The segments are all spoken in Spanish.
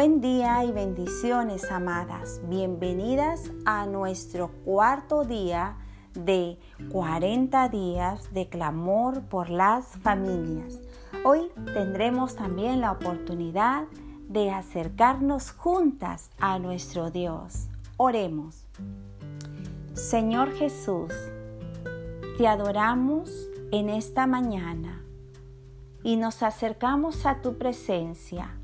Buen día y bendiciones, amadas. Bienvenidas a nuestro cuarto día de 40 días de clamor por las familias. Hoy tendremos también la oportunidad de acercarnos juntas a nuestro Dios. Oremos. Señor Jesús, te adoramos en esta mañana y nos acercamos a tu presencia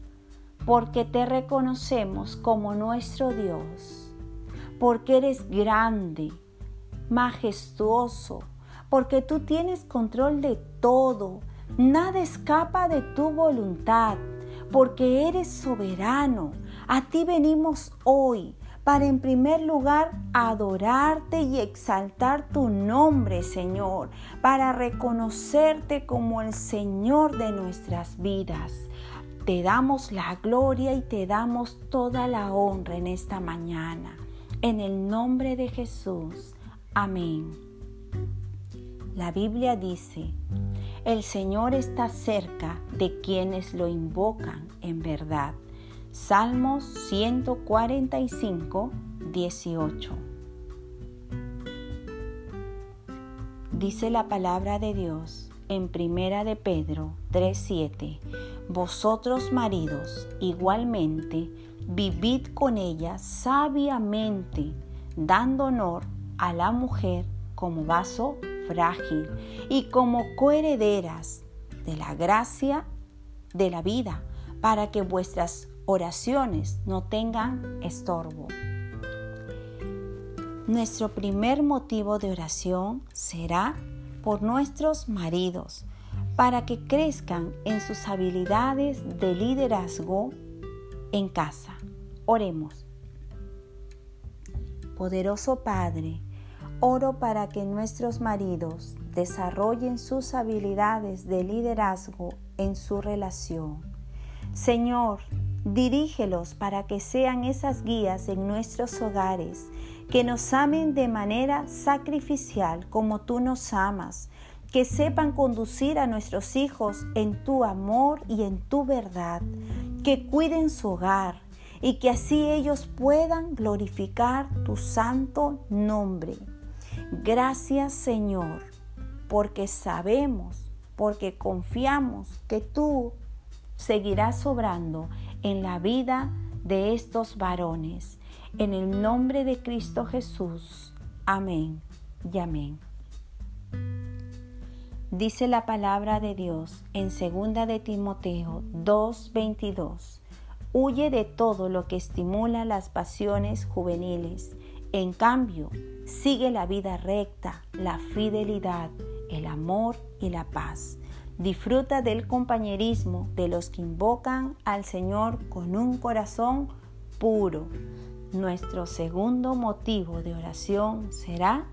porque te reconocemos como nuestro Dios, porque eres grande, majestuoso, porque tú tienes control de todo, nada escapa de tu voluntad, porque eres soberano. A ti venimos hoy para en primer lugar adorarte y exaltar tu nombre, Señor, para reconocerte como el Señor de nuestras vidas. Te damos la gloria y te damos toda la honra en esta mañana. En el nombre de Jesús. Amén. La Biblia dice, el Señor está cerca de quienes lo invocan en verdad. Salmos 145, 18. Dice la palabra de Dios en Primera de Pedro 3:7. Vosotros maridos igualmente vivid con ella sabiamente, dando honor a la mujer como vaso frágil y como coherederas de la gracia de la vida, para que vuestras oraciones no tengan estorbo. Nuestro primer motivo de oración será por nuestros maridos, para que crezcan en sus habilidades de liderazgo en casa. Oremos. Poderoso Padre, oro para que nuestros maridos desarrollen sus habilidades de liderazgo en su relación. Señor, Dirígelos para que sean esas guías en nuestros hogares, que nos amen de manera sacrificial como tú nos amas, que sepan conducir a nuestros hijos en tu amor y en tu verdad, que cuiden su hogar y que así ellos puedan glorificar tu santo nombre. Gracias Señor, porque sabemos, porque confiamos que tú seguirás sobrando en la vida de estos varones. En el nombre de Cristo Jesús. Amén y amén. Dice la palabra de Dios en 2 de Timoteo 2:22. Huye de todo lo que estimula las pasiones juveniles. En cambio, sigue la vida recta, la fidelidad, el amor y la paz Disfruta del compañerismo de los que invocan al Señor con un corazón puro. Nuestro segundo motivo de oración será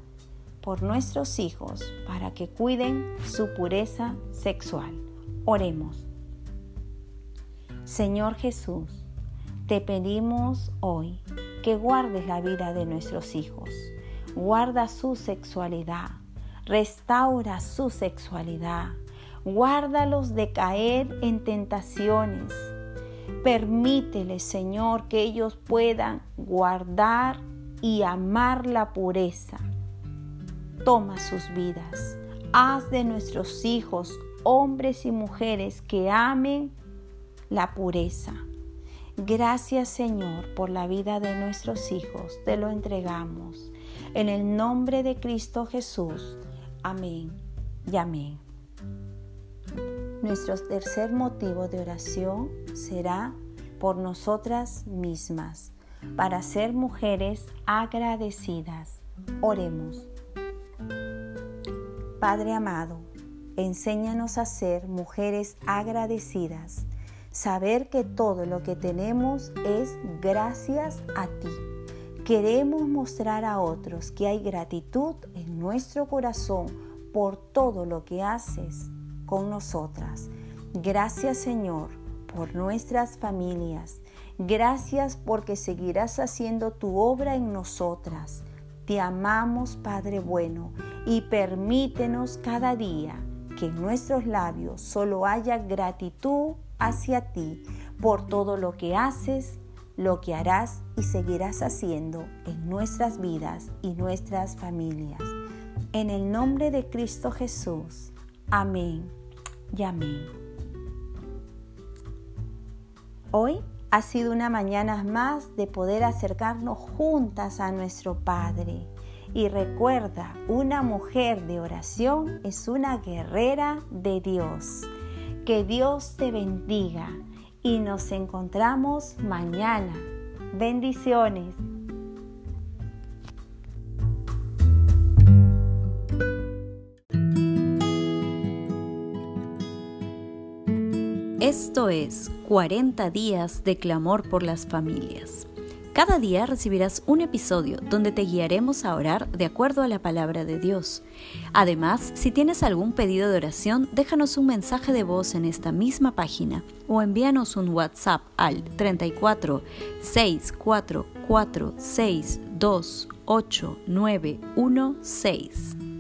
por nuestros hijos para que cuiden su pureza sexual. Oremos. Señor Jesús, te pedimos hoy que guardes la vida de nuestros hijos. Guarda su sexualidad. Restaura su sexualidad Guárdalos de caer en tentaciones. Permítele, Señor, que ellos puedan guardar y amar la pureza. Toma sus vidas. Haz de nuestros hijos hombres y mujeres que amen la pureza. Gracias Señor por la vida de nuestros hijos. Te lo entregamos. En el nombre de Cristo Jesús. Amén y amén. Nuestro tercer motivo de oración será por nosotras mismas, para ser mujeres agradecidas. Oremos. Padre amado, enséñanos a ser mujeres agradecidas, saber que todo lo que tenemos es gracias a ti. Queremos mostrar a otros que hay gratitud en nuestro corazón por todo lo que haces con nosotras. Gracias Señor por nuestras familias. Gracias porque seguirás haciendo tu obra en nosotras. Te amamos Padre bueno y permítenos cada día que en nuestros labios solo haya gratitud hacia ti por todo lo que haces, lo que harás y seguirás haciendo en nuestras vidas y nuestras familias. En el nombre de Cristo Jesús. Amén y amén. Hoy ha sido una mañana más de poder acercarnos juntas a nuestro Padre. Y recuerda, una mujer de oración es una guerrera de Dios. Que Dios te bendiga y nos encontramos mañana. Bendiciones. Esto es 40 días de clamor por las familias. Cada día recibirás un episodio donde te guiaremos a orar de acuerdo a la palabra de Dios. Además, si tienes algún pedido de oración, déjanos un mensaje de voz en esta misma página o envíanos un WhatsApp al 34 644 628 916.